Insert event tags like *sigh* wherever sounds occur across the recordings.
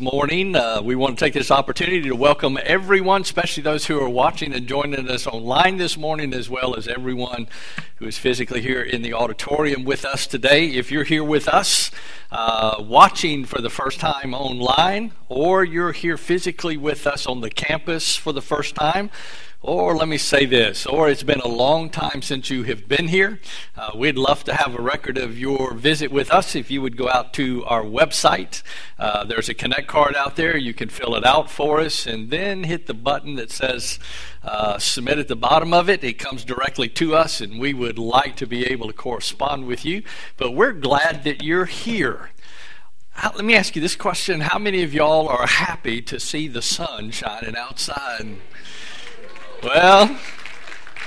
Morning, uh, we want to take this opportunity to welcome everyone, especially those who are watching and joining us online this morning, as well as everyone who is physically here in the auditorium with us today. If you're here with us, uh, watching for the first time online, or you're here physically with us on the campus for the first time, or let me say this, or it's been a long time since you have been here. Uh, we'd love to have a record of your visit with us. If you would go out to our website, uh, there's a Connect card out there. You can fill it out for us and then hit the button that says uh, submit at the bottom of it. It comes directly to us, and we would like to be able to correspond with you. But we're glad that you're here. How, let me ask you this question How many of y'all are happy to see the sun shining outside? Well,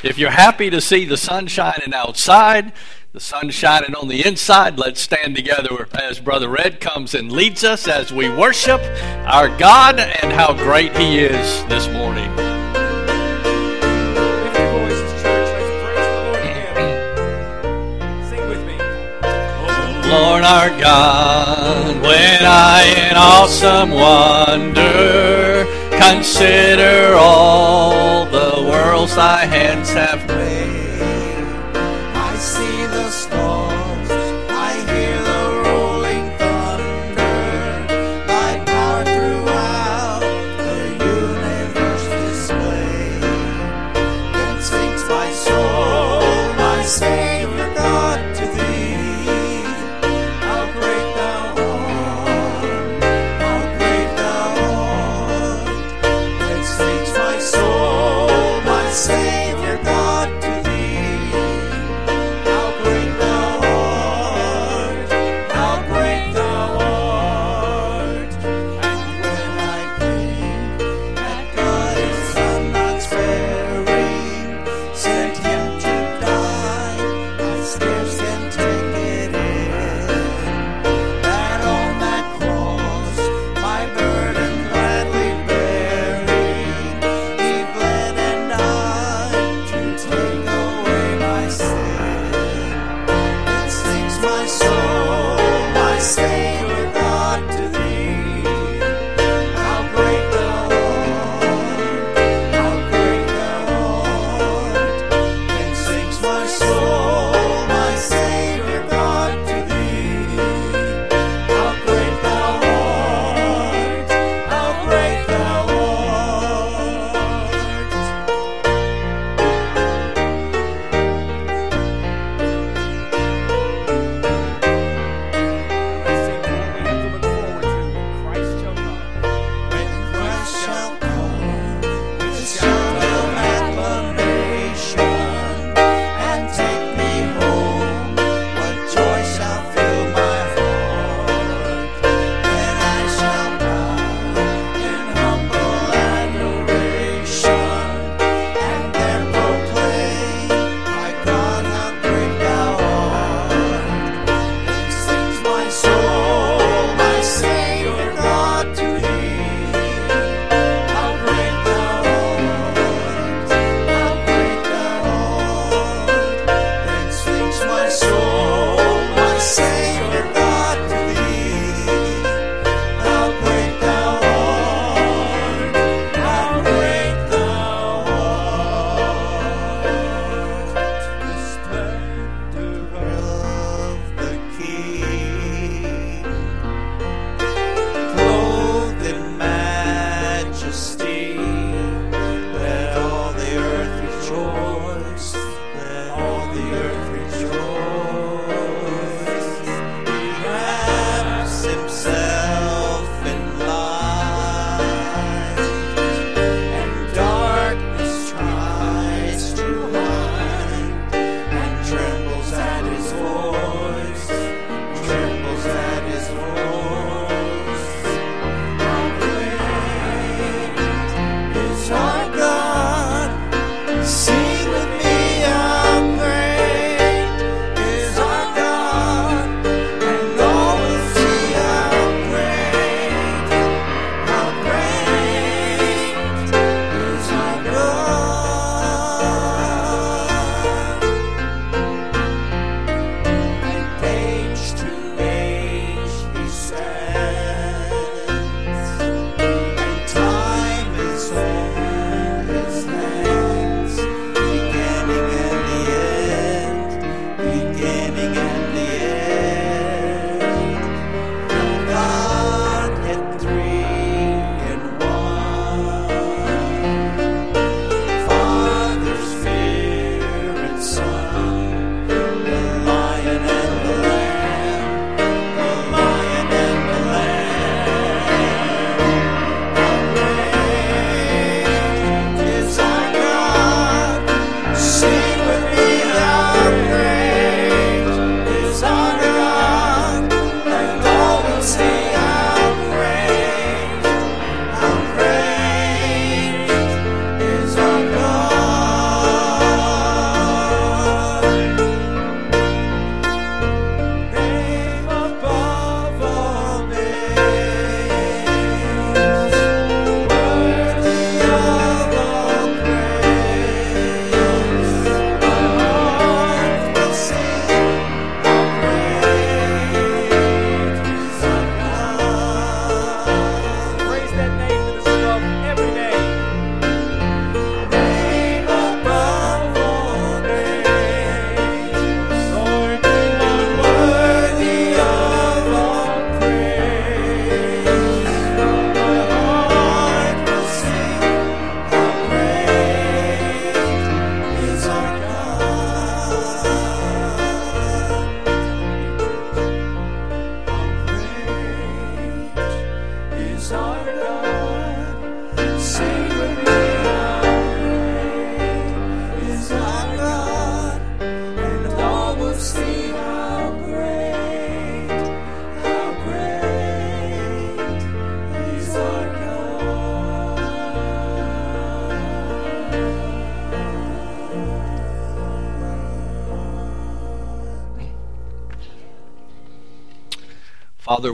if you're happy to see the sun shining outside, the sun shining on the inside, let's stand together as Brother Red comes and leads us as we worship our God and how great He is this morning. Sing with me. Oh Lord our God, when I in awesome wonder consider all the worlds thy hands have made.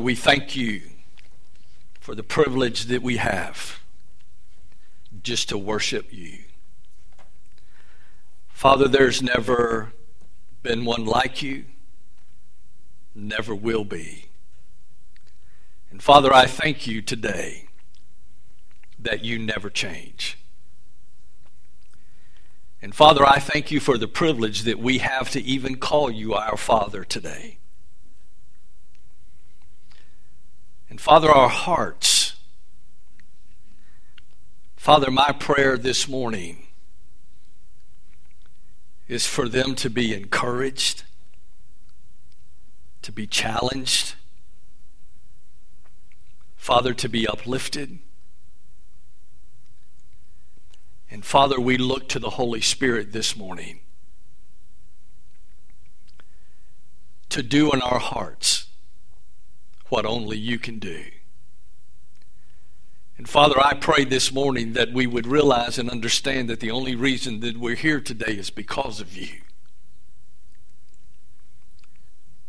We thank you for the privilege that we have just to worship you. Father, there's never been one like you, never will be. And Father, I thank you today that you never change. And Father, I thank you for the privilege that we have to even call you our Father today. And Father, our hearts, Father, my prayer this morning is for them to be encouraged, to be challenged, Father, to be uplifted. And Father, we look to the Holy Spirit this morning to do in our hearts what only you can do. And Father, I pray this morning that we would realize and understand that the only reason that we're here today is because of you.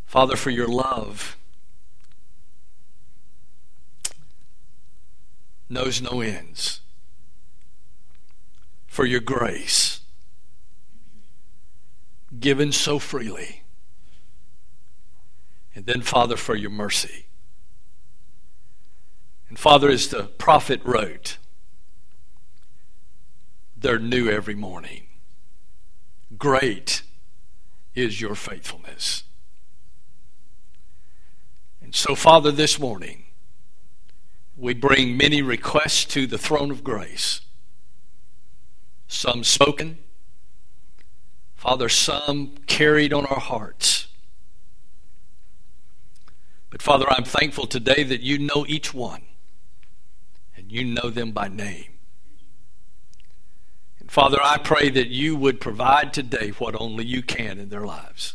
Father, for your love knows no ends for your grace given so freely. And then, Father, for your mercy. And Father, as the prophet wrote, they're new every morning. Great is your faithfulness. And so, Father, this morning, we bring many requests to the throne of grace some spoken, Father, some carried on our hearts. But Father, I'm thankful today that you know each one you know them by name. And Father, I pray that you would provide today what only you can in their lives.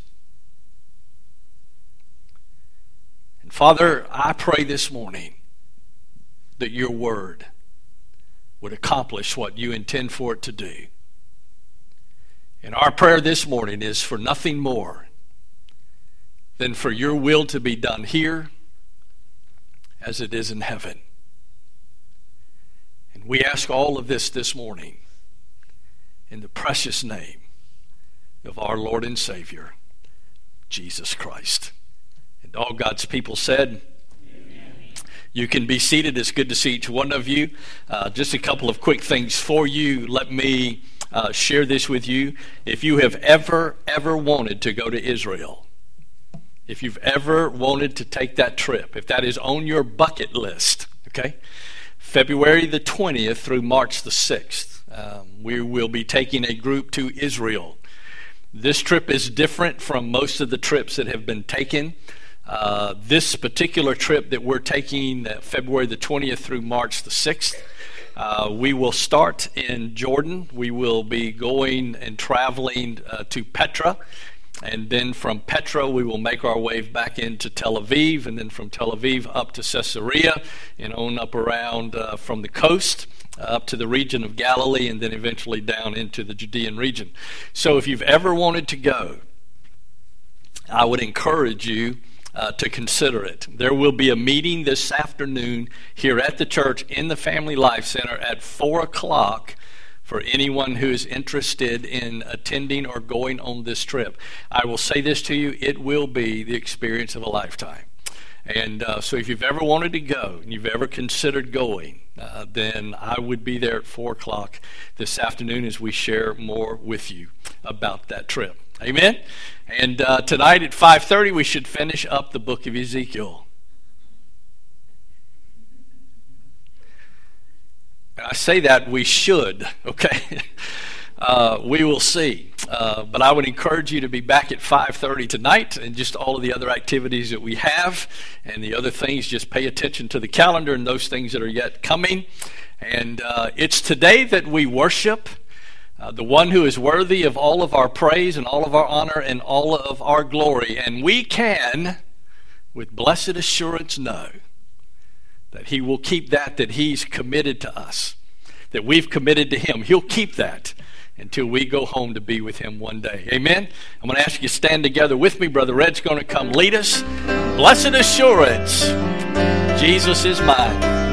And Father, I pray this morning that your word would accomplish what you intend for it to do. And our prayer this morning is for nothing more than for your will to be done here as it is in heaven. We ask all of this this morning in the precious name of our Lord and Savior, Jesus Christ. And all God's people said, you can be seated. It's good to see each one of you. Uh, just a couple of quick things for you. Let me uh, share this with you. If you have ever, ever wanted to go to Israel, if you've ever wanted to take that trip, if that is on your bucket list, okay, February the 20th through March the 6th, um, we will be taking a group to Israel. This trip is different from most of the trips that have been taken. Uh, this particular trip that we're taking uh, February the 20th through March the 6th, uh, we will start in Jordan. We will be going and traveling uh, to Petra. And then from Petra, we will make our way back into Tel Aviv, and then from Tel Aviv up to Caesarea, and on up around uh, from the coast up to the region of Galilee, and then eventually down into the Judean region. So if you've ever wanted to go, I would encourage you uh, to consider it. There will be a meeting this afternoon here at the church in the Family Life Center at 4 o'clock for anyone who is interested in attending or going on this trip. I will say this to you it will be the experience of a lifetime. And uh, so, if you've ever wanted to go and you've ever considered going, uh, then I would be there at 4 o'clock this afternoon as we share more with you about that trip. Amen? And uh, tonight at 5.30, we should finish up the book of Ezekiel. And I say that we should, *laughs* okay? Uh, we will see. Uh, but I would encourage you to be back at 5:30 tonight, and just all of the other activities that we have, and the other things. Just pay attention to the calendar and those things that are yet coming. And uh, it's today that we worship uh, the one who is worthy of all of our praise and all of our honor and all of our glory. And we can, with blessed assurance, know that He will keep that that He's committed to us, that we've committed to Him. He'll keep that until we go home to be with Him one day. Amen? I'm going to ask you to stand together with me. Brother Red's going to come lead us. Blessed assurance Jesus is mine.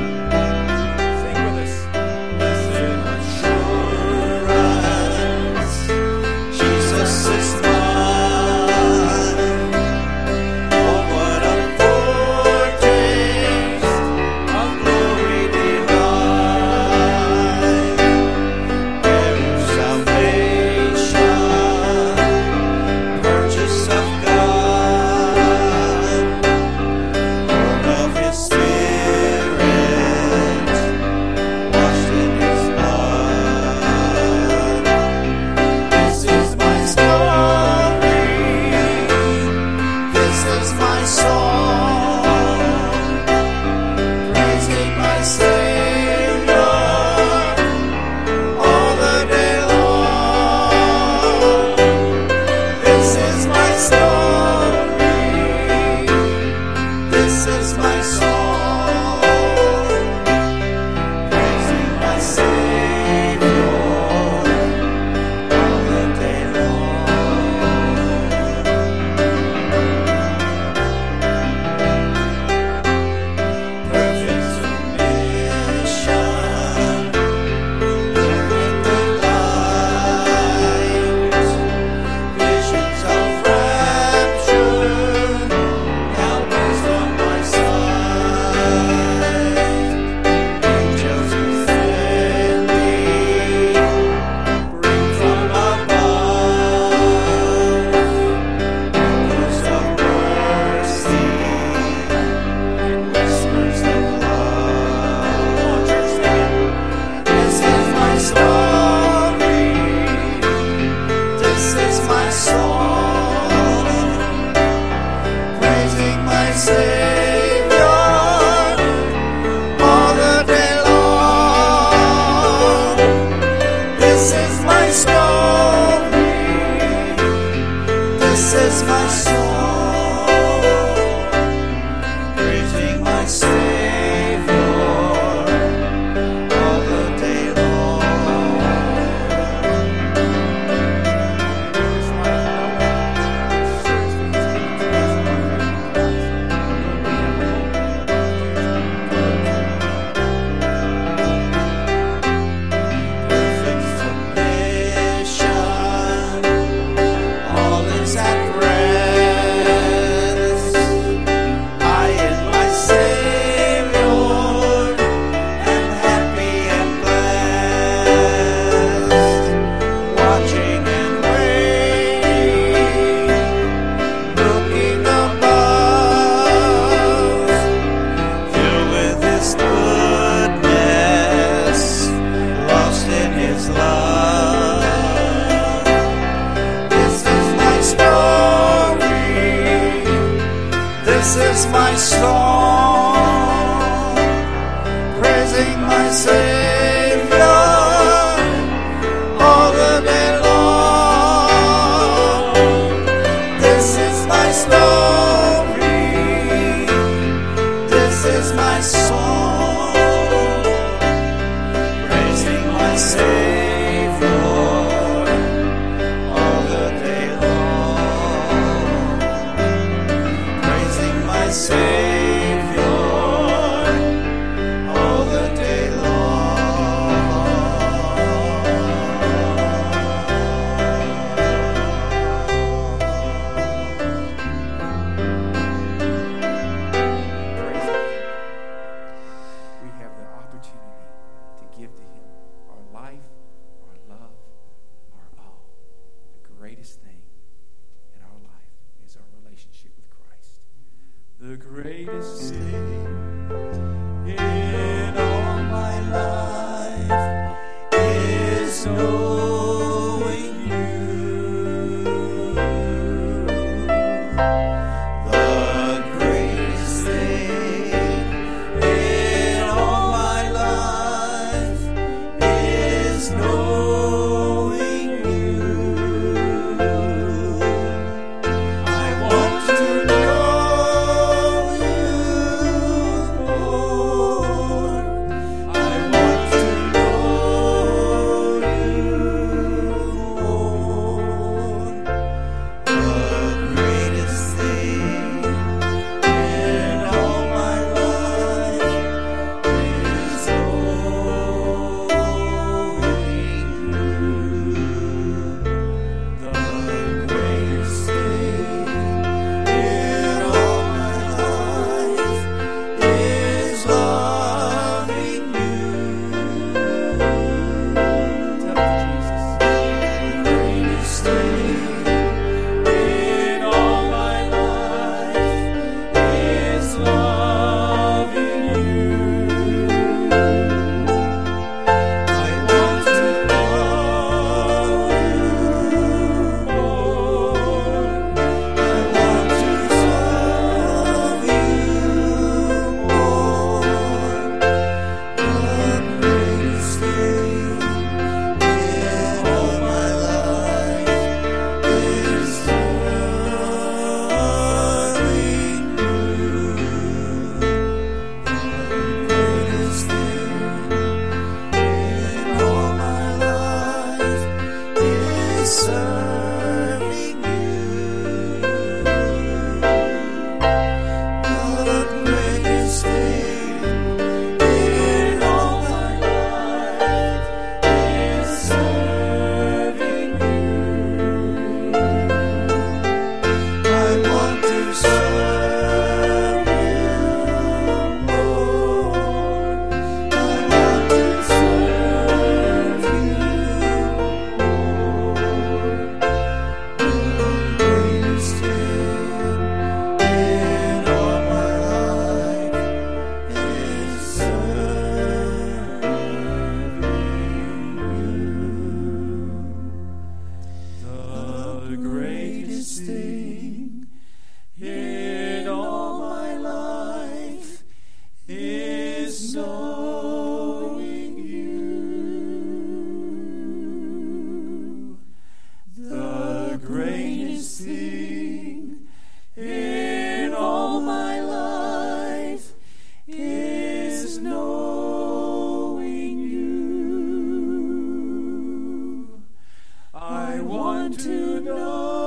I want to know.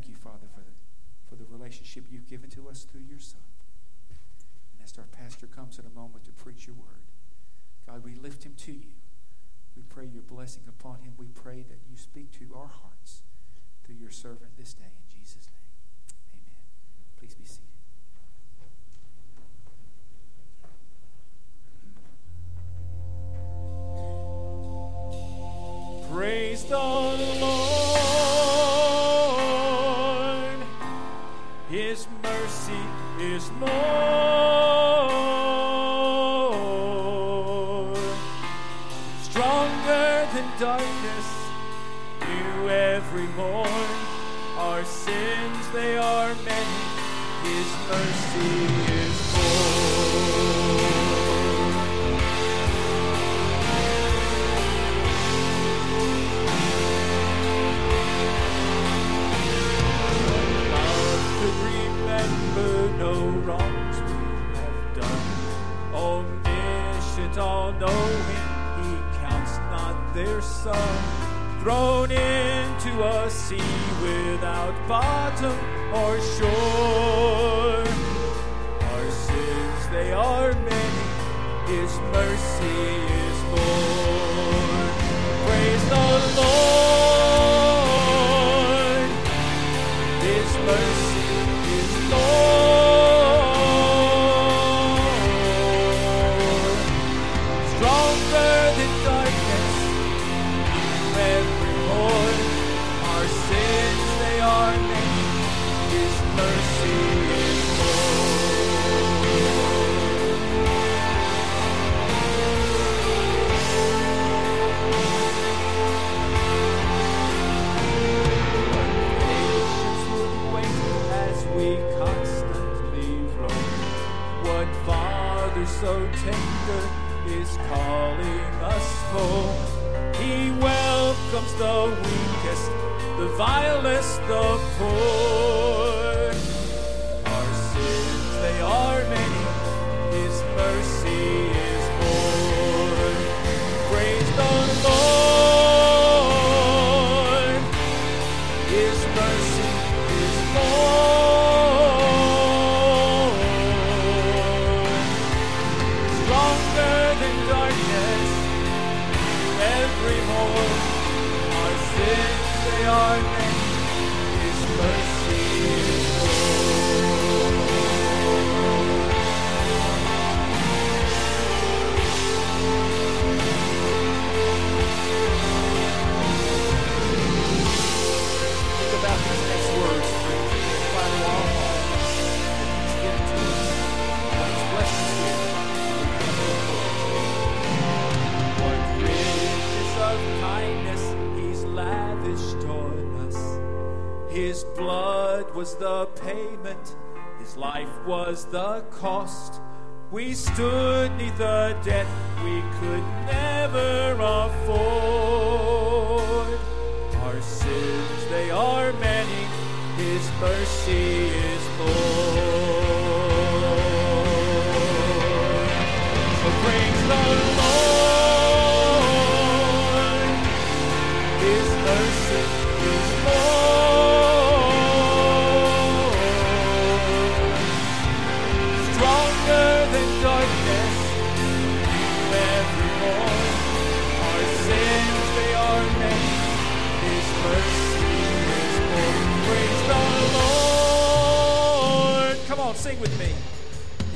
thank you, Father, for the, for the relationship you've given to us through your Son. And as our pastor comes in a moment to preach your word, God, we lift him to you. We pray your blessing upon him. We pray that you speak to our hearts through your servant this day. In Jesus' name, amen. Please be seated.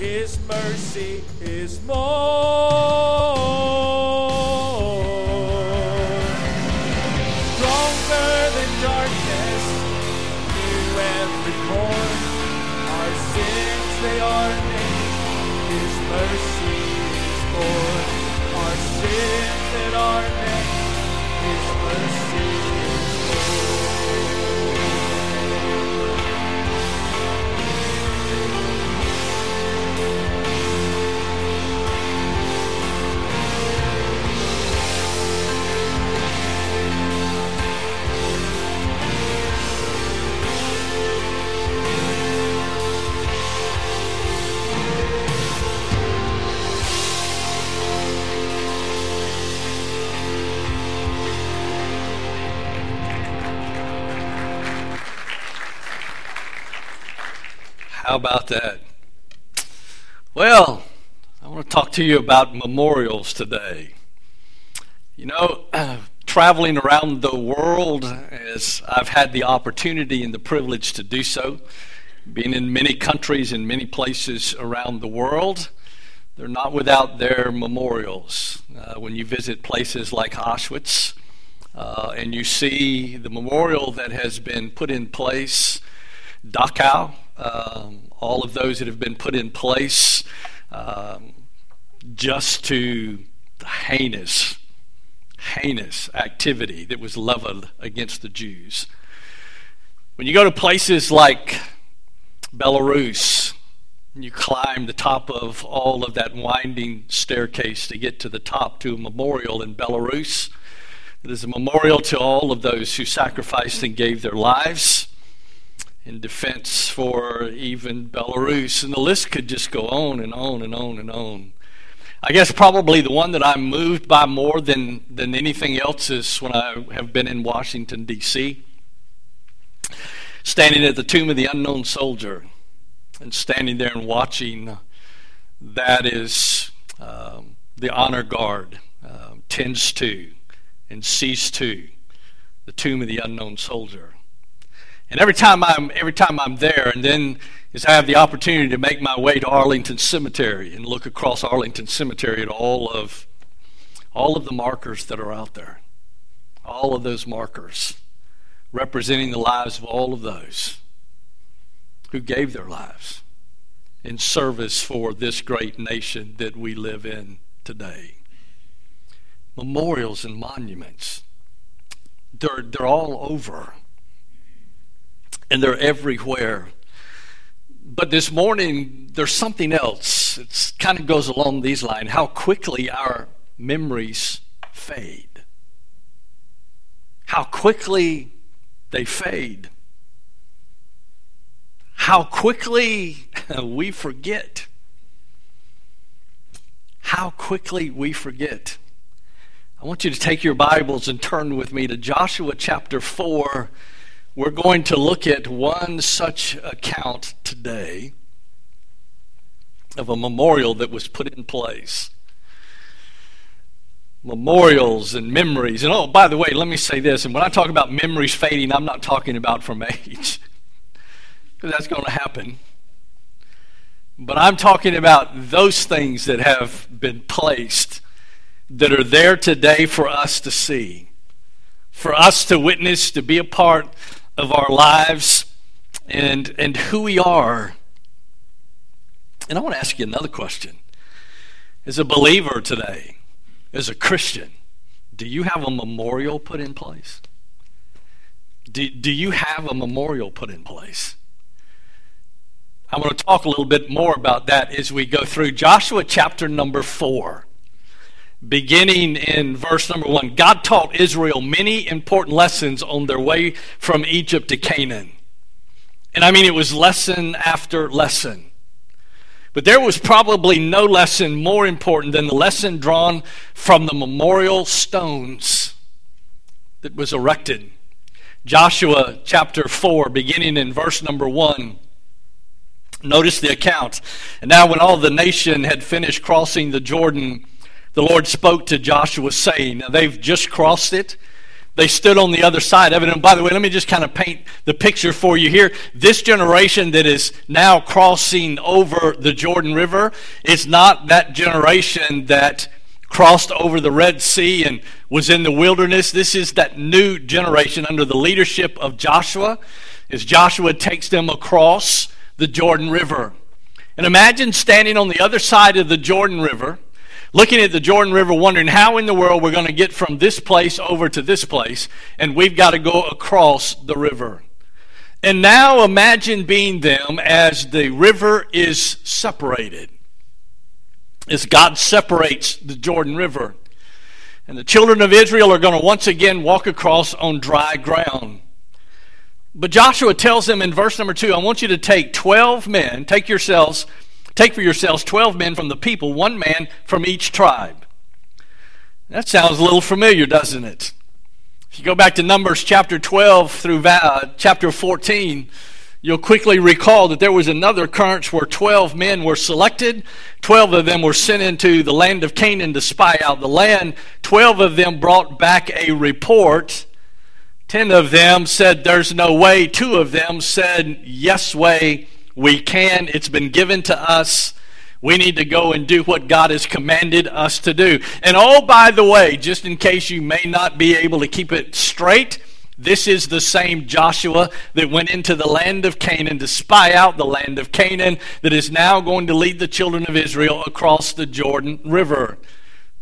His mercy is more. How about that? Well, I want to talk to you about memorials today. You know, *clears throat* traveling around the world, as I've had the opportunity and the privilege to do so, being in many countries and many places around the world, they're not without their memorials. Uh, when you visit places like Auschwitz uh, and you see the memorial that has been put in place, Dachau, um, all of those that have been put in place um, just to the heinous, heinous activity that was leveled against the Jews. When you go to places like Belarus, you climb the top of all of that winding staircase to get to the top to a memorial in Belarus. It is a memorial to all of those who sacrificed and gave their lives in defense for even Belarus. And the list could just go on and on and on and on. I guess probably the one that I'm moved by more than, than anything else is when I have been in Washington, D.C., standing at the tomb of the unknown soldier and standing there and watching that is um, the honor guard um, tends to and sees to the tomb of the unknown soldier. And every time I'm every time I'm there, and then as I have the opportunity to make my way to Arlington Cemetery and look across Arlington Cemetery at all of all of the markers that are out there, all of those markers representing the lives of all of those who gave their lives in service for this great nation that we live in today. Memorials and monuments, they're, they're all over and they're everywhere. But this morning, there's something else. It kind of goes along these lines how quickly our memories fade. How quickly they fade. How quickly *laughs* we forget. How quickly we forget. I want you to take your Bibles and turn with me to Joshua chapter 4 we're going to look at one such account today of a memorial that was put in place. Memorials and memories. And oh, by the way, let me say this. And when I talk about memories fading, I'm not talking about from age, *laughs* because that's going to happen. But I'm talking about those things that have been placed that are there today for us to see, for us to witness, to be a part of our lives and, and who we are. And I want to ask you another question. As a believer today, as a Christian, do you have a memorial put in place? Do, do you have a memorial put in place? I want to talk a little bit more about that as we go through Joshua chapter number 4 beginning in verse number one, God taught Israel many important lessons on their way from Egypt to Canaan. And I mean, it was lesson after lesson. But there was probably no lesson more important than the lesson drawn from the memorial stones that was erected. Joshua chapter 4, beginning in verse number 1. Notice the account. And now, when all the nation had finished crossing the Jordan, the Lord spoke to Joshua, saying, Now they've just crossed it. they stood on the other side of it. And by the way, let me just kind of paint the picture for you here. This generation that is now crossing over the Jordan River is not that generation that crossed over the Red Sea and was in the wilderness. This is that new generation under the leadership of Joshua as Joshua takes them across the Jordan River. And imagine standing on the other side of the Jordan River looking at the Jordan River, wondering how in the world we're going to get from this place over to this place, and we've got to go across the river. And now imagine being them as the river is separated, as God separates the Jordan River. And the children of Israel are going to once again walk across on dry ground. But Joshua tells them in verse number two, I want you to take 12 men, take yourselves Take for yourselves 12 men from the people, one man from each tribe. That sounds a little familiar, doesn't it? If you go back to Numbers chapter 12 through uh, chapter 14, you'll quickly recall that there was another occurrence where 12 men were selected. 12 of them were sent into the land of Canaan to spy out the land. 12 of them brought back a report. 10 of them said, There's no way. Two of them said, Yes, way. We can. It's been given to us. We need to go and do what God has commanded us to do. And oh, by the way, just in case you may not be able to keep it straight, this is the same Joshua that went into the land of Canaan to spy out the land of Canaan that is now going to lead the children of Israel across the Jordan River.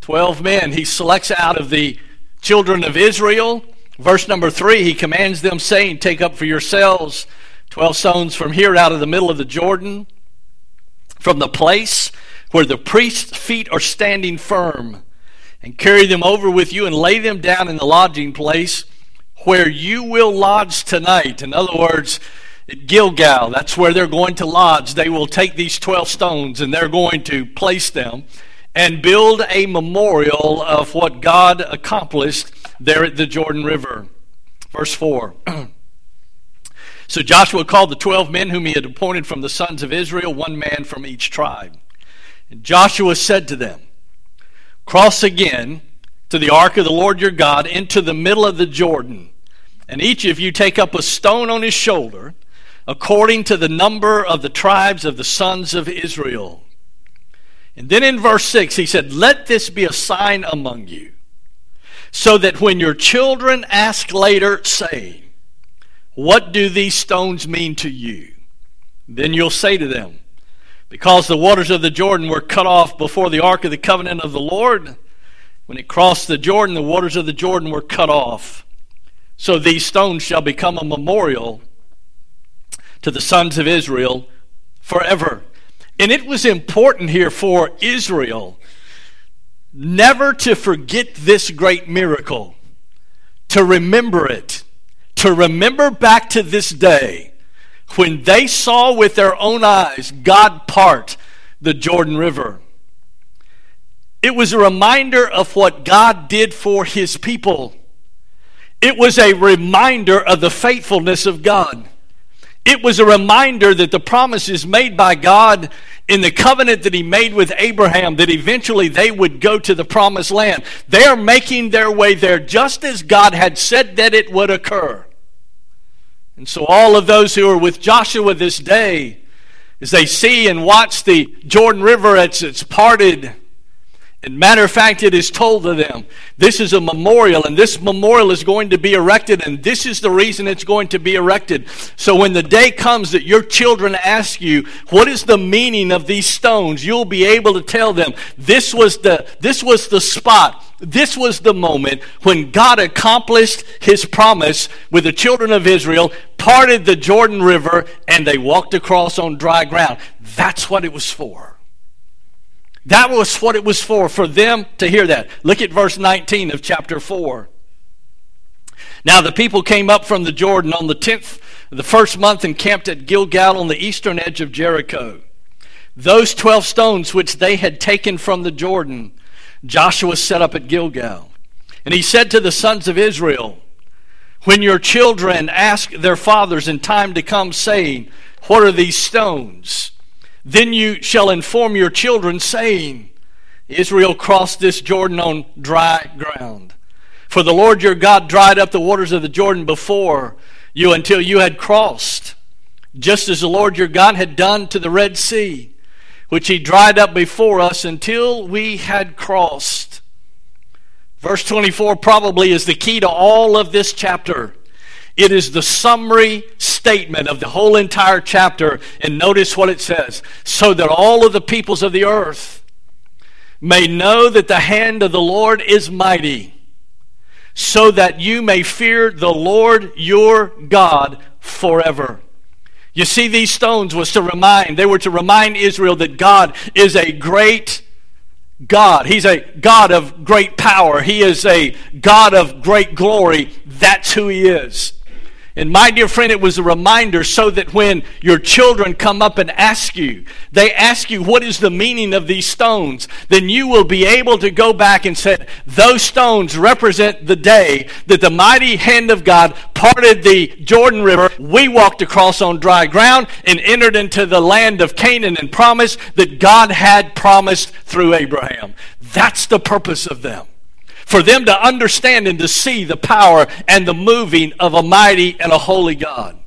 Twelve men he selects out of the children of Israel. Verse number three, he commands them, saying, Take up for yourselves 12 stones from here out of the middle of the Jordan, from the place where the priest's feet are standing firm, and carry them over with you and lay them down in the lodging place where you will lodge tonight. In other words, at Gilgal, that's where they're going to lodge. They will take these 12 stones and they're going to place them and build a memorial of what God accomplished there at the Jordan River. Verse 4. *clears throat* So Joshua called the twelve men whom he had appointed from the sons of Israel, one man from each tribe. And Joshua said to them, Cross again to the ark of the Lord your God into the middle of the Jordan, and each of you take up a stone on his shoulder, according to the number of the tribes of the sons of Israel. And then in verse 6, he said, Let this be a sign among you, so that when your children ask later, saying, what do these stones mean to you? Then you'll say to them, Because the waters of the Jordan were cut off before the ark of the covenant of the Lord, when it crossed the Jordan, the waters of the Jordan were cut off. So these stones shall become a memorial to the sons of Israel forever. And it was important here for Israel never to forget this great miracle, to remember it to remember back to this day when they saw with their own eyes God part the Jordan River. It was a reminder of what God did for his people. It was a reminder of the faithfulness of God. It was a reminder that the promises made by God in the covenant that he made with Abraham that eventually they would go to the promised land. They are making their way there just as God had said that it would occur. And so, all of those who are with Joshua this day, as they see and watch the Jordan River as it's parted, and matter of fact, it is told to them, this is a memorial, and this memorial is going to be erected, and this is the reason it's going to be erected. So when the day comes that your children ask you, what is the meaning of these stones, you'll be able to tell them, this was the, this was the spot, this was the moment when God accomplished his promise with the children of Israel, parted the Jordan River, and they walked across on dry ground. That's what it was for. That was what it was for, for them to hear that. Look at verse 19 of chapter 4. Now the people came up from the Jordan on the 10th the first month and camped at Gilgal on the eastern edge of Jericho. Those 12 stones which they had taken from the Jordan, Joshua set up at Gilgal. And he said to the sons of Israel, When your children ask their fathers in time to come, saying, What are these stones? Then you shall inform your children, saying, Israel crossed this Jordan on dry ground. For the Lord your God dried up the waters of the Jordan before you until you had crossed, just as the Lord your God had done to the Red Sea, which he dried up before us until we had crossed. Verse 24 probably is the key to all of this chapter. It is the summary statement of the whole entire chapter. And notice what it says so that all of the peoples of the earth may know that the hand of the Lord is mighty, so that you may fear the Lord your God forever. You see, these stones was to remind, they were to remind Israel that God is a great God. He's a God of great power. He is a God of great glory. That's who He is. And my dear friend, it was a reminder so that when your children come up and ask you, they ask you, what is the meaning of these stones? Then you will be able to go back and say, those stones represent the day that the mighty hand of God parted the Jordan River. We walked across on dry ground and entered into the land of Canaan and promised that God had promised through Abraham. That's the purpose of them for them to understand and to see the power and the moving of a mighty and a holy God.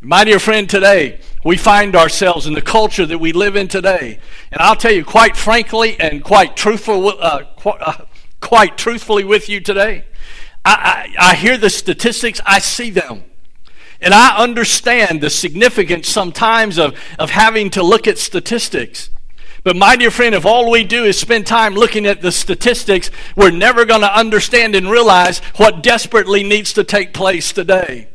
My dear friend, today we find ourselves in the culture that we live in today. And I'll tell you, quite frankly and quite truthful, uh, quite, uh, quite, truthfully with you today, I, I, I hear the statistics, I see them. And I understand the significance sometimes of, of having to look at statistics. But my dear friend, if all we do is spend time looking at the statistics, we're never going to understand and realize what desperately needs to take place today.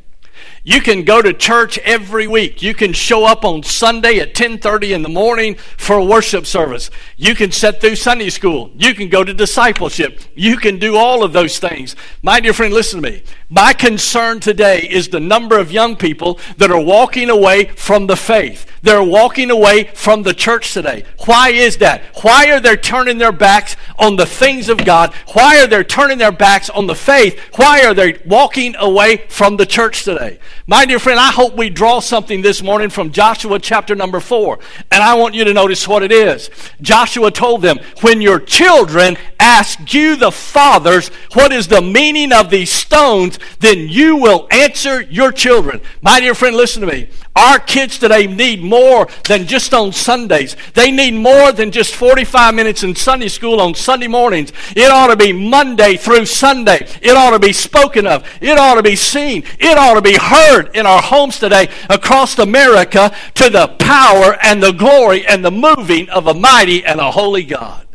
You can go to church every week. You can show up on Sunday at 10:30 in the morning for a worship service. You can sit through Sunday school. You can go to discipleship. You can do all of those things. My dear friend, listen to me. My concern today is the number of young people that are walking away from the faith. They're walking away from the church today. Why is that? Why are they turning their backs on the things of God? Why are they turning their backs on the faith? Why are they walking away from the church today? My dear friend, I hope we draw something this morning from Joshua chapter number 4. And I want you to notice what it is. Joshua told them, When your children ask you, the fathers, what is the meaning of these stones, then you will answer your children. My dear friend, listen to me. Our kids today need more than just on Sundays. They need more than just 45 minutes in Sunday school on Sunday mornings. It ought to be Monday through Sunday. It ought to be spoken of. It ought to be seen. It ought to be heard in our homes today across America to the power and the glory and the moving of a mighty and a holy God.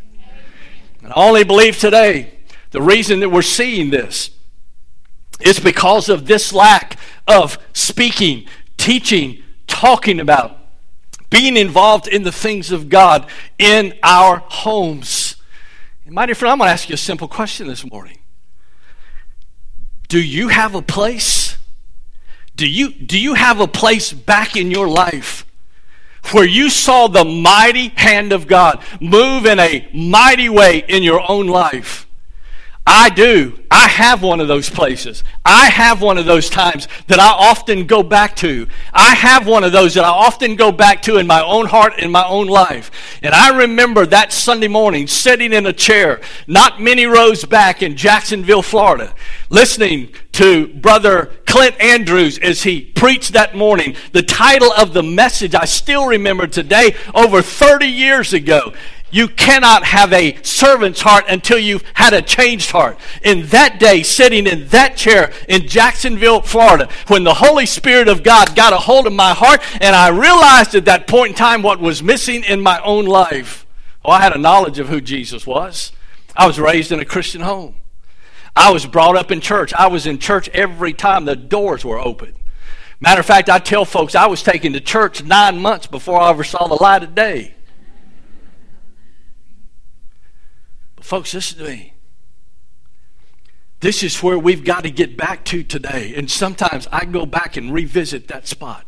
And I only believe today the reason that we're seeing this is because of this lack of speaking teaching, talking about, being involved in the things of God in our homes. And my dear friend, I'm going to ask you a simple question this morning. Do you have a place? Do you, do you have a place back in your life where you saw the mighty hand of God move in a mighty way in your own life? I do. I have one of those places. I have one of those times that I often go back to. I have one of those that I often go back to in my own heart, in my own life. And I remember that Sunday morning sitting in a chair, not many rows back in Jacksonville, Florida, listening to Brother Clint Andrews as he preached that morning. The title of the message I still remember today, over 30 years ago. You cannot have a servant's heart until you've had a changed heart. In that day, sitting in that chair in Jacksonville, Florida, when the Holy Spirit of God got a hold of my heart, and I realized at that point in time what was missing in my own life. Oh, I had a knowledge of who Jesus was. I was raised in a Christian home. I was brought up in church. I was in church every time the doors were open. Matter of fact, I tell folks I was taken to church nine months before I ever saw the light of day. Folks, listen to me. This is where we've got to get back to today. And sometimes I go back and revisit that spot.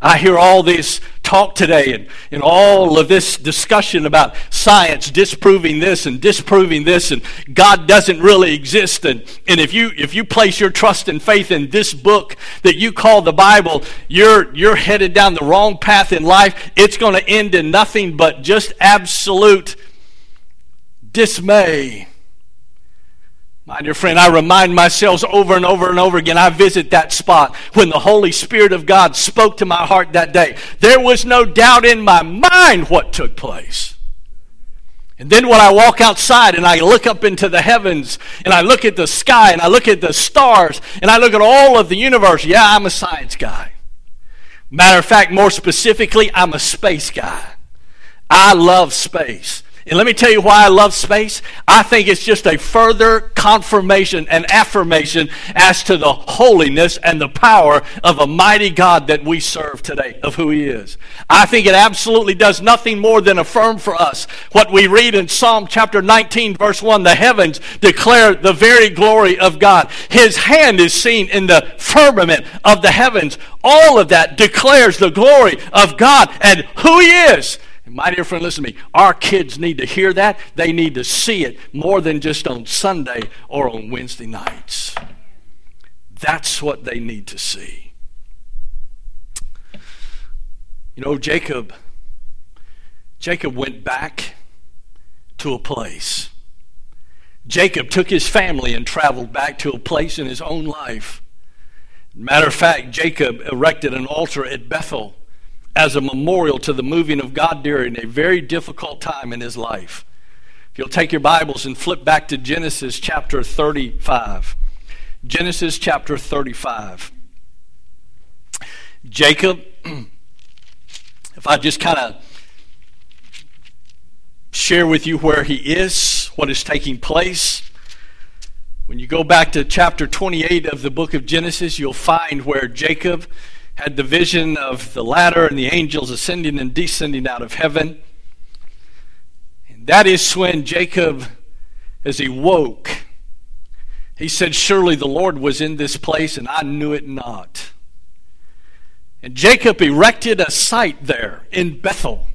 I hear all this talk today and, and all of this discussion about science disproving this and disproving this and God doesn't really exist. And, and if you if you place your trust and faith in this book that you call the Bible, you're you're headed down the wrong path in life. It's going to end in nothing but just absolute dismay. My dear friend, I remind myself over and over and over again, I visit that spot when the Holy Spirit of God spoke to my heart that day. There was no doubt in my mind what took place. And then when I walk outside and I look up into the heavens and I look at the sky and I look at the stars and I look at all of the universe, yeah, I'm a science guy. Matter of fact, more specifically, I'm a space guy. I love space. And let me tell you why I love space. I think it's just a further confirmation and affirmation as to the holiness and the power of a mighty God that we serve today, of who He is. I think it absolutely does nothing more than affirm for us what we read in Psalm chapter 19, verse 1. The heavens declare the very glory of God. His hand is seen in the firmament of the heavens. All of that declares the glory of God and who He is. My dear friend, listen to me. Our kids need to hear that. They need to see it more than just on Sunday or on Wednesday nights. That's what they need to see. You know, Jacob, Jacob went back to a place. Jacob took his family and traveled back to a place in his own life. Matter of fact, Jacob erected an altar at Bethel as a memorial to the moving of God during a very difficult time in his life. If you'll take your Bibles and flip back to Genesis chapter 35. Genesis chapter 35. Jacob, *clears throat* if I just kind of share with you where he is, what is taking place. When you go back to chapter 28 of the book of Genesis, you'll find where Jacob had the vision of the ladder and the angels ascending and descending out of heaven. And that is when Jacob, as he woke, he said, Surely the Lord was in this place, and I knew it not. And Jacob erected a site there in Bethel.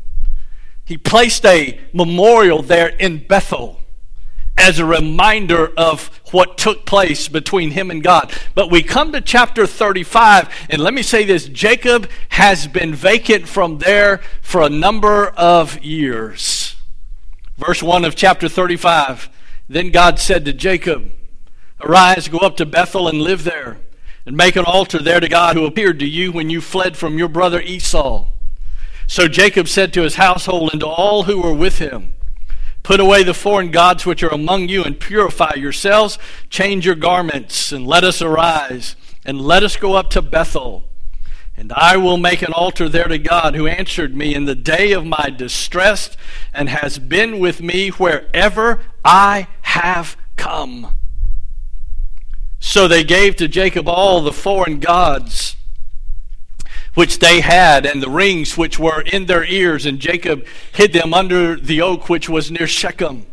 He placed a memorial there in Bethel as a reminder of what took place between him and God. But we come to chapter 35, and let me say this Jacob has been vacant from there for a number of years. Verse 1 of chapter 35 Then God said to Jacob, Arise, go up to Bethel and live there, and make an altar there to God who appeared to you when you fled from your brother Esau. So Jacob said to his household and to all who were with him, Put away the foreign gods which are among you and purify yourselves. Change your garments and let us arise and let us go up to Bethel. And I will make an altar there to God who answered me in the day of my distress and has been with me wherever I have come. So they gave to Jacob all the foreign gods which they had, and the rings which were in their ears, and Jacob hid them under the oak which was near Shechem.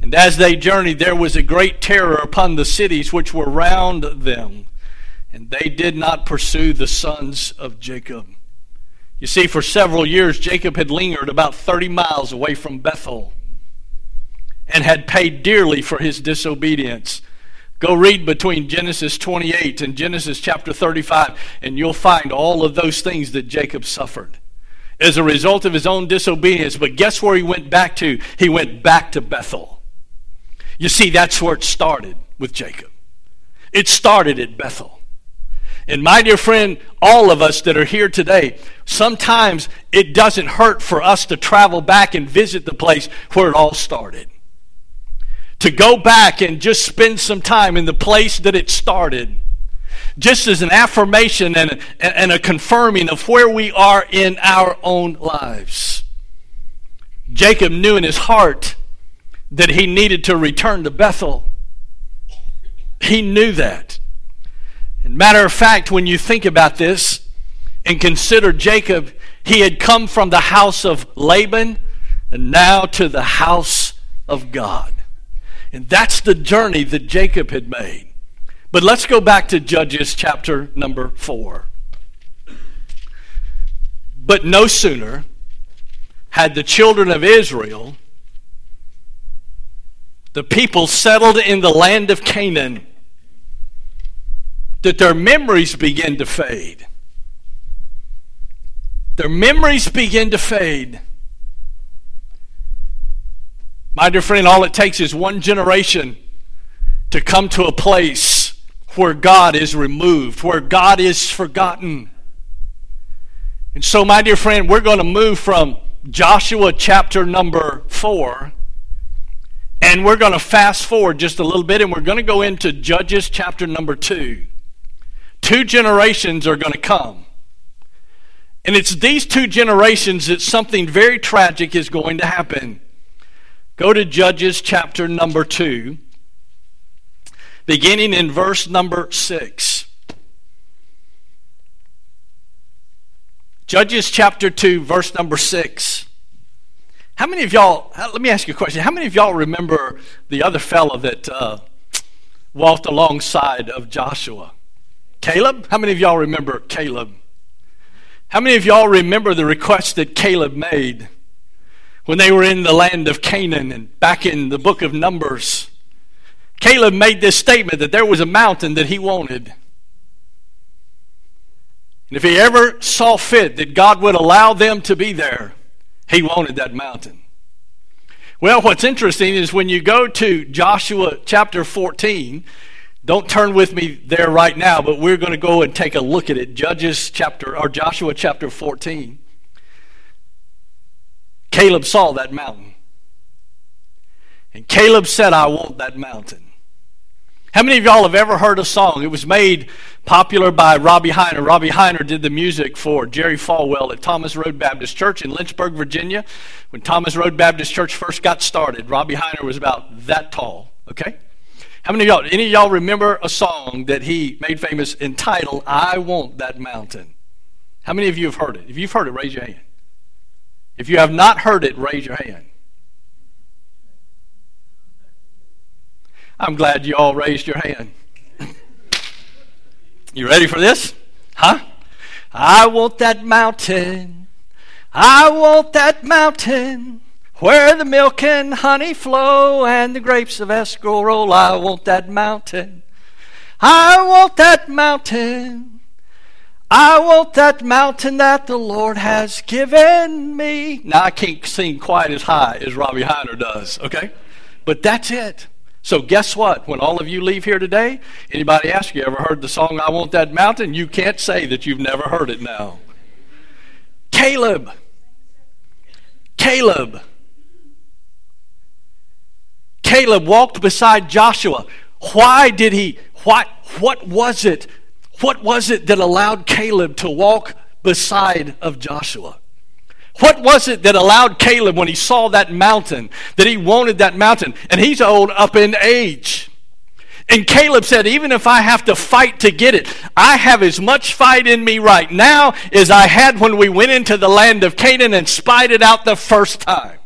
And as they journeyed, there was a great terror upon the cities which were round them, and they did not pursue the sons of Jacob. You see, for several years, Jacob had lingered about 30 miles away from Bethel and had paid dearly for his disobedience. Go read between Genesis 28 and Genesis chapter 35, and you'll find all of those things that Jacob suffered as a result of his own disobedience. But guess where he went back to? He went back to Bethel. You see, that's where it started with Jacob. It started at Bethel. And my dear friend, all of us that are here today, sometimes it doesn't hurt for us to travel back and visit the place where it all started to go back and just spend some time in the place that it started, just as an affirmation and, and a confirming of where we are in our own lives. Jacob knew in his heart that he needed to return to Bethel. He knew that. And matter of fact, when you think about this and consider Jacob, he had come from the house of Laban and now to the house of God. And that's the journey that Jacob had made. But let's go back to Judges chapter number 4. But no sooner had the children of Israel, the people settled in the land of Canaan, that their memories began to fade. Their memories begin to fade. My dear friend, all it takes is one generation to come to a place where God is removed, where God is forgotten. And so, my dear friend, we're going to move from Joshua chapter number 4 and we're going to fast forward just a little bit and we're going to go into Judges chapter number 2. Two generations are going to come. And it's these two generations that something very tragic is going to happen. Go to Judges chapter number 2, beginning in verse number 6. Judges chapter 2, verse number 6. How many of y'all, let me ask you a question. How many of y'all remember the other fellow that uh, walked alongside of Joshua? Caleb? How many of y'all remember Caleb? How many of y'all remember the request that Caleb made when they were in the land of Canaan and back in the book of Numbers? Caleb made this statement that there was a mountain that he wanted. And if he ever saw fit that God would allow them to be there, he wanted that mountain. Well, what's interesting is when you go to Joshua chapter 14, don't turn with me there right now, but we're going to go and take a look at it. Judges chapter, or Joshua chapter 14. Caleb saw that mountain. And Caleb said, I want that mountain. How many of y'all have ever heard a song? It was made popular by Robbie Hiner. Robbie Hiner did the music for Jerry Falwell at Thomas Road Baptist Church in Lynchburg, Virginia. When Thomas Road Baptist Church first got started, Robbie Hiner was about that tall, okay? How many of y'all, any of y'all remember a song that he made famous entitled, I Want That Mountain? How many of you have heard it? If you've heard it, raise your hand. If you have not heard it, raise your hand. I'm glad you all raised your hand. you ready for this? Huh? I want that mountain. I want that mountain where the milk and honey flow and the grapes of Eshcol roll. I want that mountain. I want that mountain. I want that mountain that the Lord has given me. Now, I can't sing quite as high as Robbie Hiner does, okay? But that's it. So guess what? When all of you leave here today, anybody ask you, ever heard the song I Want That Mountain? You can't say that you've never heard it now. Caleb. Caleb. Caleb walked beside Joshua. Why did he what what was it? What was it that allowed Caleb to walk beside of Joshua? What was it that allowed Caleb, when he saw that mountain, that he wanted that mountain? And he's old up in age. And Caleb said, Even if I have to fight to get it, I have as much fight in me right now as I had when we went into the land of Canaan and spied it out the first time.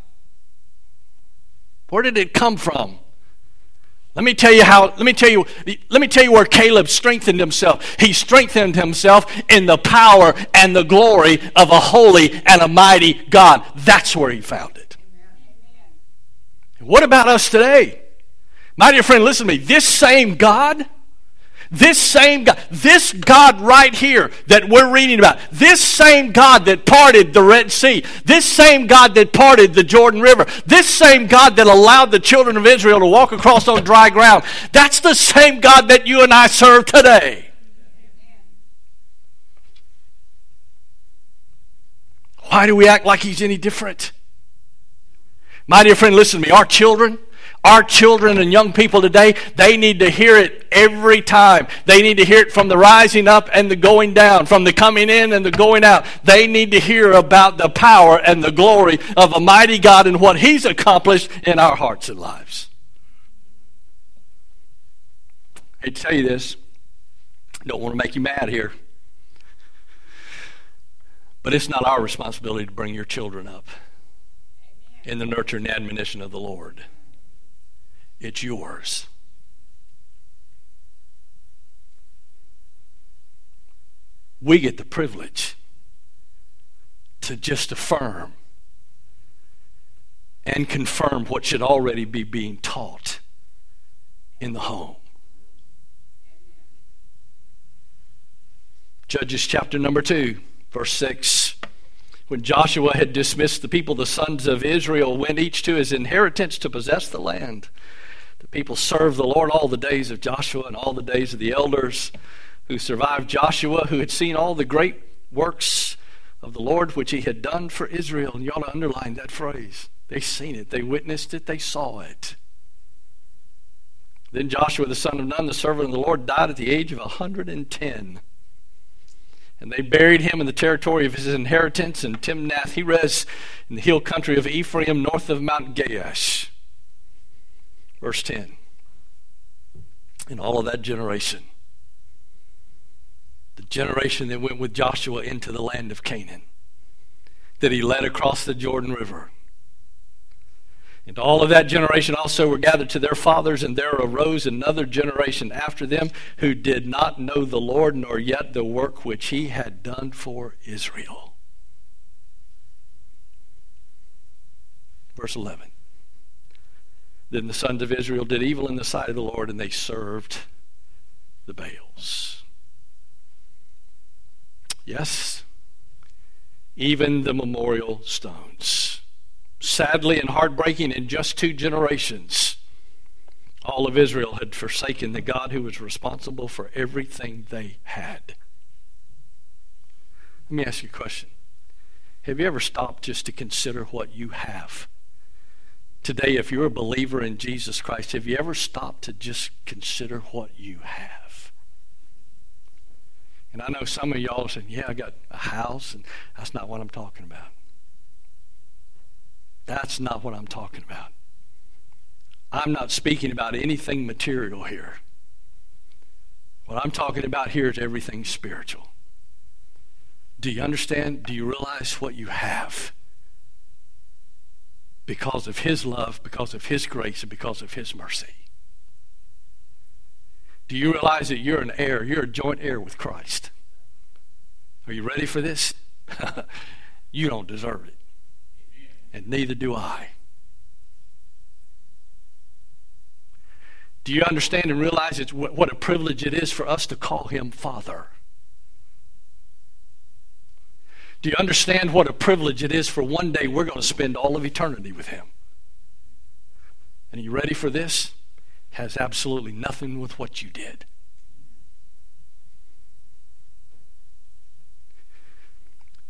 Where did it come from? Let me tell you how, let me tell you, let me tell you where Caleb strengthened himself. He strengthened himself in the power and the glory of a holy and a mighty God. That's where he found it. What about us today? My dear friend, listen to me. This same God this same God, this God right here that we're reading about, this same God that parted the Red Sea, this same God that parted the Jordan River, this same God that allowed the children of Israel to walk across on dry ground, that's the same God that you and I serve today. Why do we act like He's any different? My dear friend, listen to me. Our children, our children and young people today, they need to hear it every time. They need to hear it from the rising up and the going down, from the coming in and the going out. They need to hear about the power and the glory of a mighty God and what He's accomplished in our hearts and lives. I tell you this. Don't want to make you mad here. But it's not our responsibility to bring your children up in the nurture and admonition of the Lord. It's yours. We get the privilege to just affirm and confirm what should already be being taught in the home. Judges chapter number 2, verse 6. When Joshua had dismissed the people, the sons of Israel went each to his inheritance to possess the land. People served the Lord all the days of Joshua and all the days of the elders who survived Joshua, who had seen all the great works of the Lord which he had done for Israel. And you ought to underline that phrase. They seen it, they witnessed it, they saw it. Then Joshua the son of Nun, the servant of the Lord, died at the age of a 110. And they buried him in the territory of his inheritance in Timnath Heres in the hill country of Ephraim, north of Mount Gaash. Verse 10. In all of that generation, the generation that went with Joshua into the land of Canaan, that he led across the Jordan River. And all of that generation also were gathered to their fathers, and there arose another generation after them who did not know the Lord, nor yet the work which he had done for Israel. Verse 11. Then the sons of Israel did evil in the sight of the Lord, and they served the Baals. Yes, even the memorial stones. Sadly and heartbreaking, in just two generations, all of Israel had forsaken the God who was responsible for everything they had. Let me ask you a question. Have you ever stopped just to consider what you have? Today, if you're a believer in Jesus Christ, have you ever stopped to just consider what you have? And I know some of y'all are saying, yeah, I got a house, and that's not what I'm talking about. That's not what I'm talking about. I'm not speaking about anything material here. What I'm talking about here is everything spiritual. Do you understand? Do you realize what you have? Because of His love, because of His grace, and because of His mercy. Do you realize that you're an heir? You're a joint heir with Christ. Are you ready for this? *laughs* you don't deserve it. And neither do I. Do you understand and realize it's what a privilege it is for us to call him Father? Do you understand what a privilege it is for one day we're going to spend all of eternity with him? And are you ready for this? has absolutely nothing with what you did.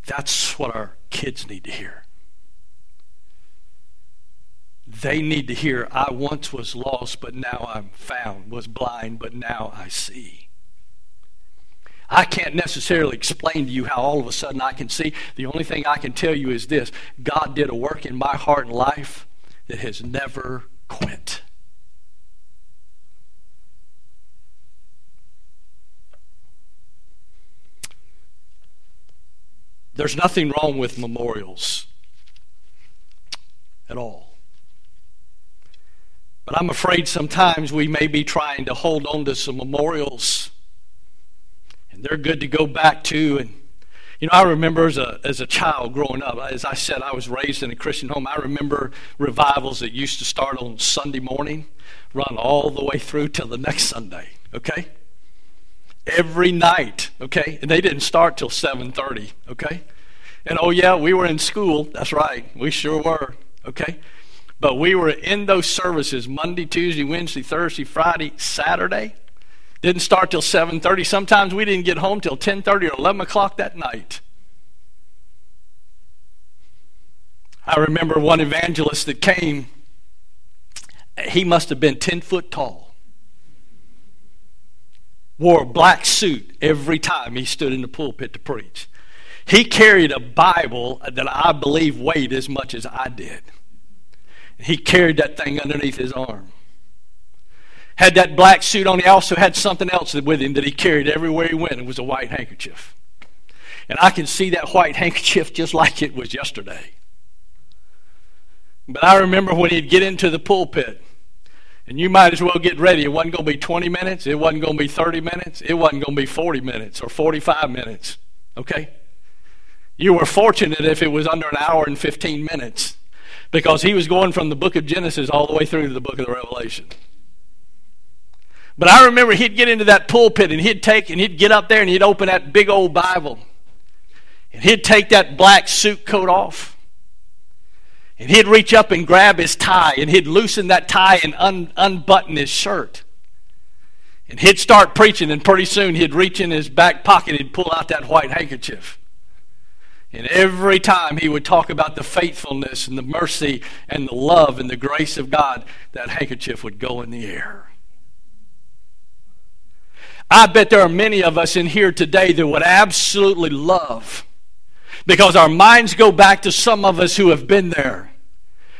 That's what our kids need to hear. They need to hear, I once was lost, but now I'm found, was blind, but now I see. I can't necessarily explain to you how all of a sudden I can see. The only thing I can tell you is this God did a work in my heart and life that has never quit. There's nothing wrong with memorials at all. But I'm afraid sometimes we may be trying to hold on to some memorials, and they're good to go back to. And you know, I remember as a as a child growing up, as I said, I was raised in a Christian home. I remember revivals that used to start on Sunday morning, run all the way through till the next Sunday. Okay, every night, okay? And they didn't start till 7:30, okay? And oh yeah, we were in school. That's right. We sure were, okay? But we were in those services Monday, Tuesday, Wednesday, Thursday, Friday, Saturday. Didn't start till 7:30. Sometimes we didn't get home till 10:30 or 11 o'clock that night. I remember one evangelist that came. He must have been 10 foot tall wore a black suit every time he stood in the pulpit to preach. He carried a Bible that I believe weighed as much as I did. He carried that thing underneath his arm. Had that black suit on. He also had something else with him that he carried everywhere he went. It was a white handkerchief. And I can see that white *laughs* handkerchief just like it was yesterday. But I remember when he'd get into the pulpit and you might as well get ready. It wasn't going to be 20 minutes. It wasn't going to be 30 minutes. It wasn't going to be 40 minutes or 45 minutes. Okay? You were fortunate if it was under an hour and 15 minutes because he was going from the book of Genesis all the way through to the book of the Revelation. But I remember he'd get into that pulpit and he'd take and he'd get up there and he'd open that big old Bible. And he'd take that black suit coat off And he'd reach up and grab his tie, and he'd loosen that tie and un- unbutton his shirt. And he'd start preaching, and pretty soon he'd reach in his back pocket and pull out that white handkerchief. And every time he would talk about the faithfulness and the mercy and the love and the grace of God, that handkerchief would go in the air. I bet there are many of us in here today that would absolutely love because our minds go back to some of us who have been there.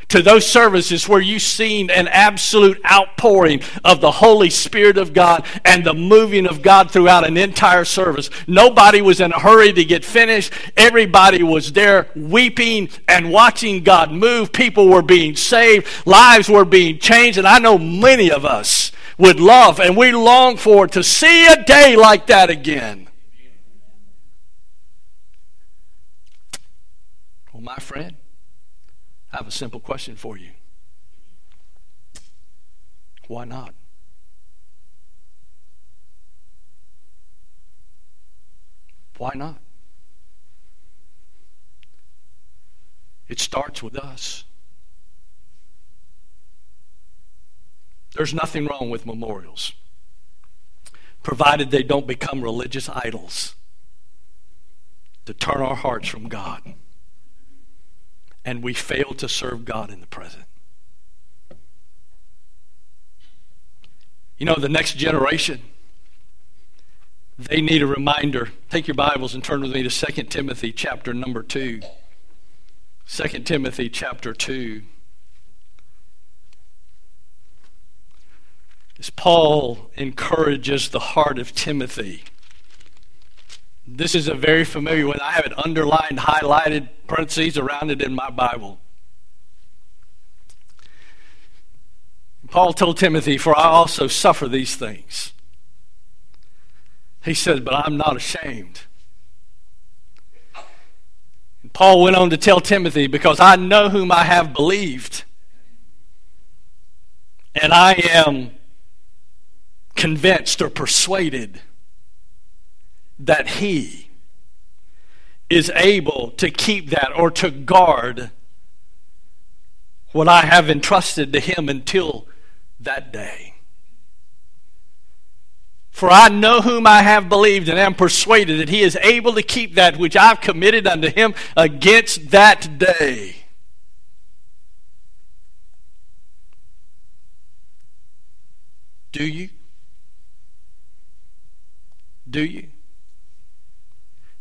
To those services where you've seen an absolute outpouring of the Holy Spirit of God and the moving of God throughout an entire service. Nobody was in a hurry to get finished. Everybody was there weeping and watching God move. People were being saved. Lives were being changed. And I know many of us would love and we long for to see a day like that again. Well, my friend, I have a simple question for you. Why not? Why not? It starts with us. There's nothing wrong with memorials, provided they don't become religious idols to turn our hearts from God and we fail to serve God in the present. You know, the next generation, they need a reminder. Take your Bibles and turn with me to 2 Timothy chapter number 2. 2 Timothy chapter 2. As Paul encourages the heart of Timothy this is a very familiar one. I have it underlined, highlighted, parentheses around it in my Bible. Paul told Timothy, For I also suffer these things. He said, But I'm not ashamed. And Paul went on to tell Timothy, Because I know whom I have believed, and I am convinced or persuaded that he is able to keep that or to guard what I have entrusted to him until that day. For I know whom I have believed and am persuaded that he is able to keep that which I've committed unto him against that day. Do you? Do you?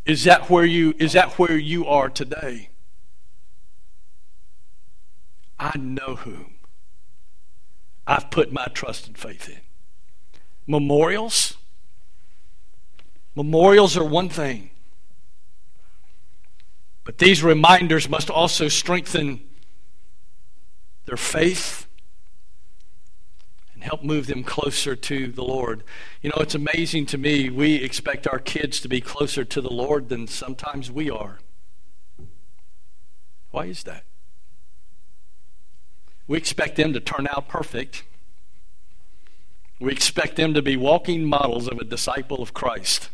Is that where you is that where you are today? I know whom I've put my trust and faith in. Memorials Memorials are one thing. But these reminders must also strengthen their faith and help move them closer to the Lord. You know, it's amazing to me. We expect our kids to be closer to the Lord than sometimes we are. Why is that? We expect them to turn out perfect. We expect them to be walking models of a disciple of Christ.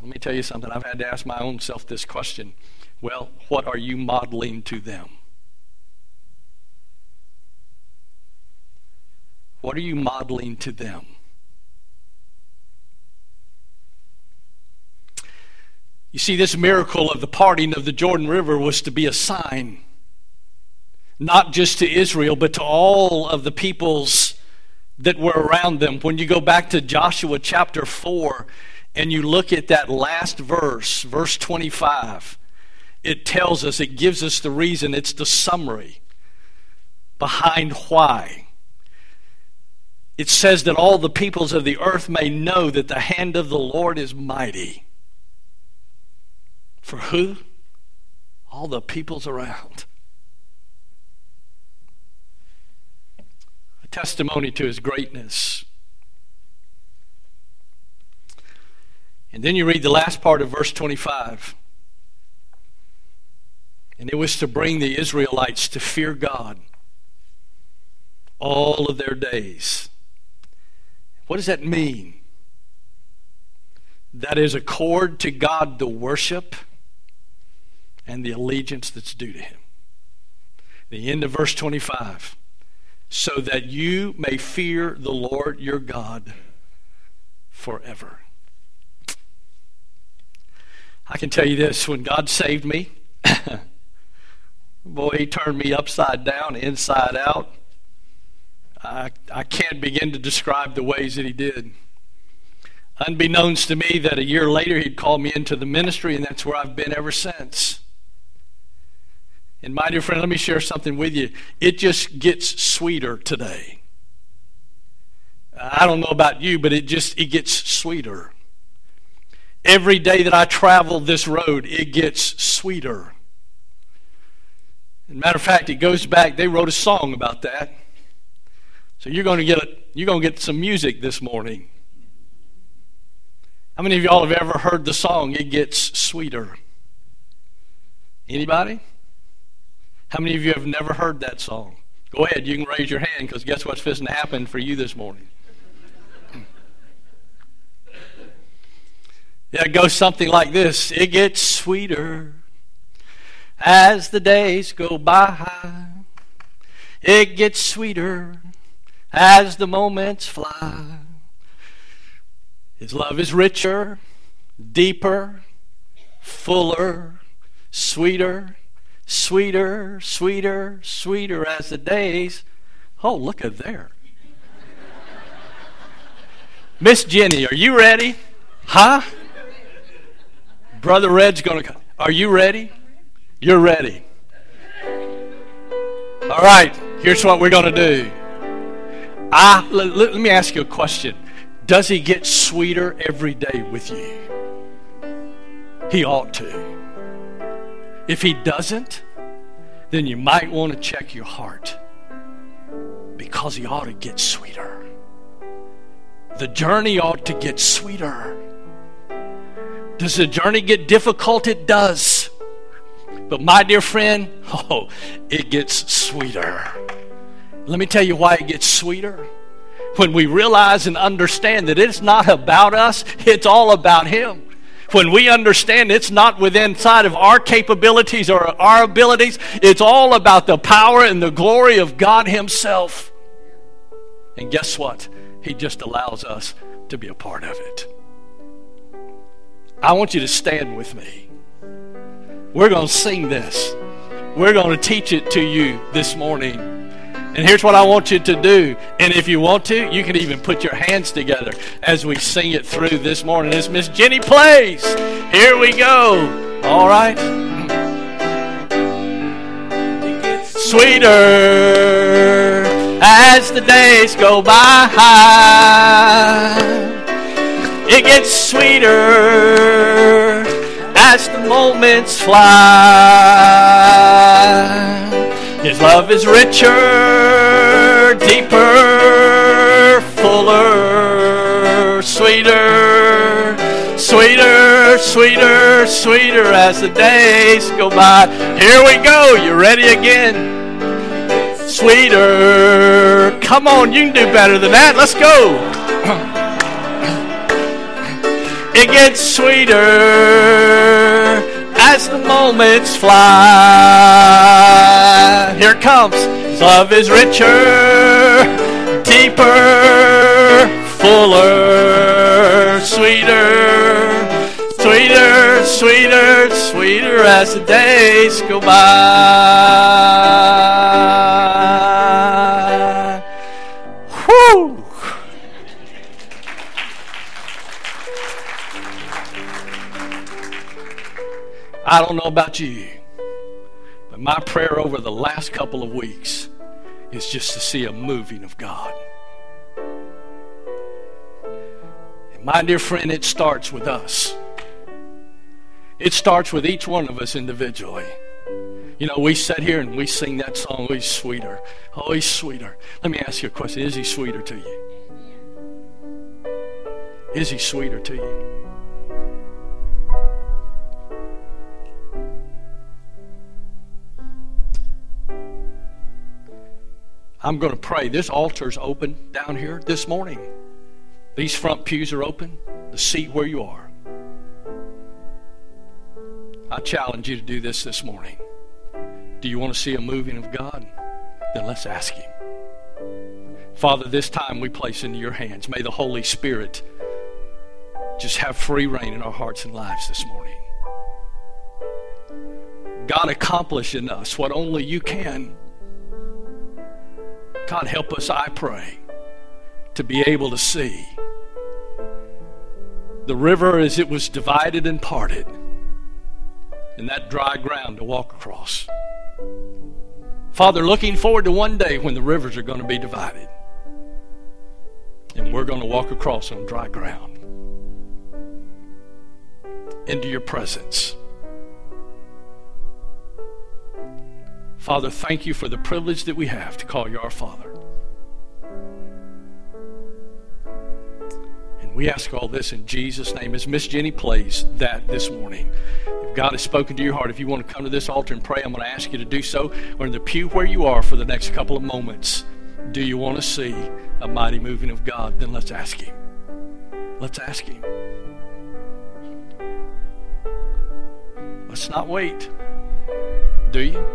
Let me tell you something. I've had to ask my own self this question. Well, what are you modeling to them? What are you modeling to them? You see, this miracle of the parting of the Jordan River was to be a sign, not just to Israel, but to all of the peoples that were around them. When you go back to Joshua chapter 4 and you look at that last verse, verse 25, it tells us, it gives us the reason, it's the summary behind why it says that all the peoples of the earth may know that the hand of the Lord is mighty. For who? All the peoples around. A testimony to his greatness. And then you read the last part of verse 25. And it was to bring the Israelites to fear God all of their days. What does that mean? That is accord to God the worship and the allegiance that's due to him. The end of verse 25 so that you may fear the Lord your God forever. I can tell you this when God saved me, *coughs* boy, He turned me upside down, inside out. I, I can't begin to describe the ways that He did. Unbeknownst to me, that a year later He'd called me into the ministry, and that's where I've been ever since. And my dear friend, let me share something with you. It just gets sweeter today. I don't know about you, but it just it gets sweeter. Every day that I travel this road, it gets sweeter. As matter of fact, it goes back. They wrote a song about that. So you're going to get you're going to get some music this morning. How many of y'all have ever heard the song "It Gets Sweeter"? Anybody? How many of you have never heard that song? Go ahead, you can raise your hand because guess what's fixing to happen for you this morning? Yeah, it goes something like this It gets sweeter as the days go by. It gets sweeter as the moments fly. His love is richer, deeper, fuller, sweeter, sweeter, sweeter, sweeter as the days. Oh, look at there. Miss Jenny, are you ready? Huh? Brother Red's going to come. Are you ready? You're ready. All right, here's what we're going to do. Ah, I, let, let me ask you a question. Does he get sweeter every day with you? He ought to. If he doesn't, then you might want to check your heart because he ought to get sweeter. The journey ought to get sweeter. Does the journey get difficult? It does. But my dear friend, *laughs* oh, it gets sweeter. Let me tell you why it gets sweeter. When we realize and understand that it's not about us, it's all about Him. When we understand it's not within sight of our capabilities or our abilities, it's all about the power and the glory of God Himself. And guess what? He just allows us to be a part of it. I want you to stand with me. We're going to sing this. We're going to teach it to you this morning. And here's what I want you to do. And if you want to, you can even put your hands together as we sing it through this morning. As Miss Jenny plays, here we go. All right. It gets sweeter as the days go by. It gets sweeter as the moments fly. His love is richer, deeper, fuller, sweeter, sweeter, sweeter, sweeter as the days go by. Here we go. You ready again? Sweeter. Come on, you can do better than that. Let's go. *clears throat* It gets sweeter as the moments fly. Here comes. Love is richer, deeper, fuller, sweeter, sweeter, sweeter, sweeter as the days go by. I don't know about you, but my prayer over the last couple of weeks is just to see a moving of God. And my dear friend, it starts with us. It starts with each one of us individually. You know, we sit here and we sing that song, oh, He's sweeter. Oh, He's sweeter. Let me ask you a question Is He sweeter to you? Is He sweeter to you? I'm going to pray. This altar's open down here this morning. These front pews are open. The seat where you are. I challenge you to do this this morning. Do you want to see a moving of God? Then let's ask Him. Father, this time we place into your hands. May the Holy Spirit just have free reign in our hearts and lives this morning. God, accomplish in us what only you can. God, help us, I pray, to be able to see the river as it was divided and parted, and that dry ground to walk across. Father, looking forward to one day when the rivers are going to be divided, and we're going to walk across on dry ground into your presence. Father, thank you for the privilege that we have to call you our Father. And we ask all this in Jesus' name. As Miss Jenny plays that this morning, if God has spoken to your heart, if you want to come to this altar and pray, I'm going to ask you to do so. Or in the pew where you are for the next couple of moments, do you want to see a mighty moving of God? Then let's ask Him. Let's ask Him. Let's not wait. Do you?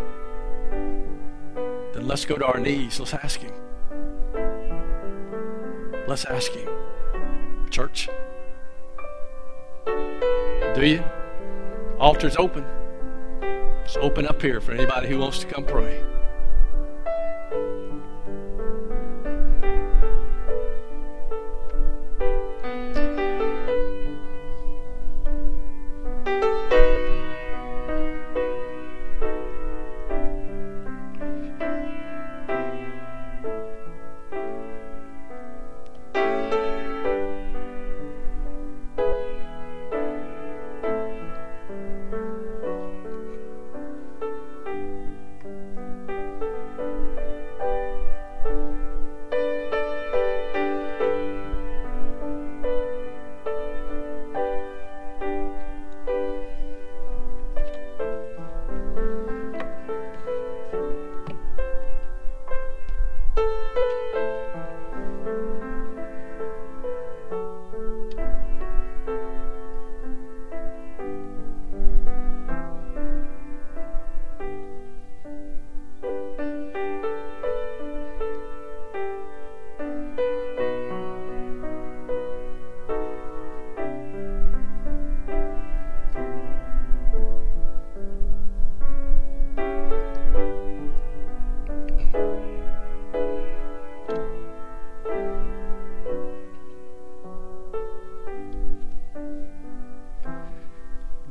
Then let's go to our knees. Let's ask Him. Let's ask Him. Church. Do you? Altar's open. It's open up here for anybody who wants to come pray.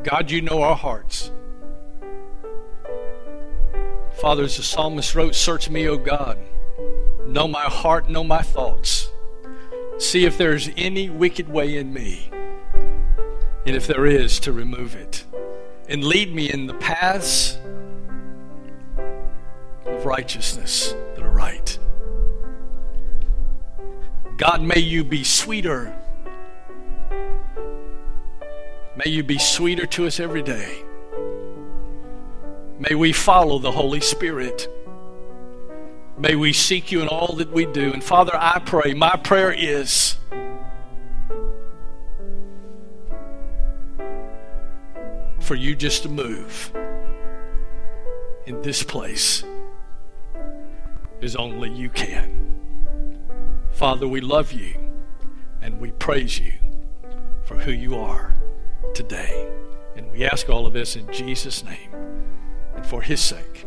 God, you know our hearts. Father, as the psalmist wrote, Search me, O God. Know my heart, know my thoughts. See if there's any wicked way in me. And if there is, to remove it. And lead me in the paths of righteousness that are right. God, may you be sweeter May you be sweeter to us every day. May we follow the Holy Spirit. May we seek you in all that we do. And Father, I pray, my prayer is for you just to move in this place as only you can. Father, we love you and we praise you for who you are today. And we ask all of this in Jesus' name and for his sake.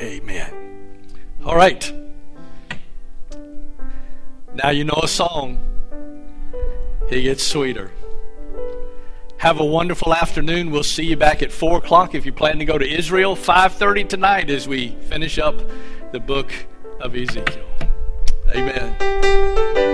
Amen. All right. Now you know a song. He gets sweeter. Have a wonderful afternoon. We'll see you back at 4 o'clock if you plan to go to Israel. 5.30 tonight as we finish up the book of Ezekiel. Amen.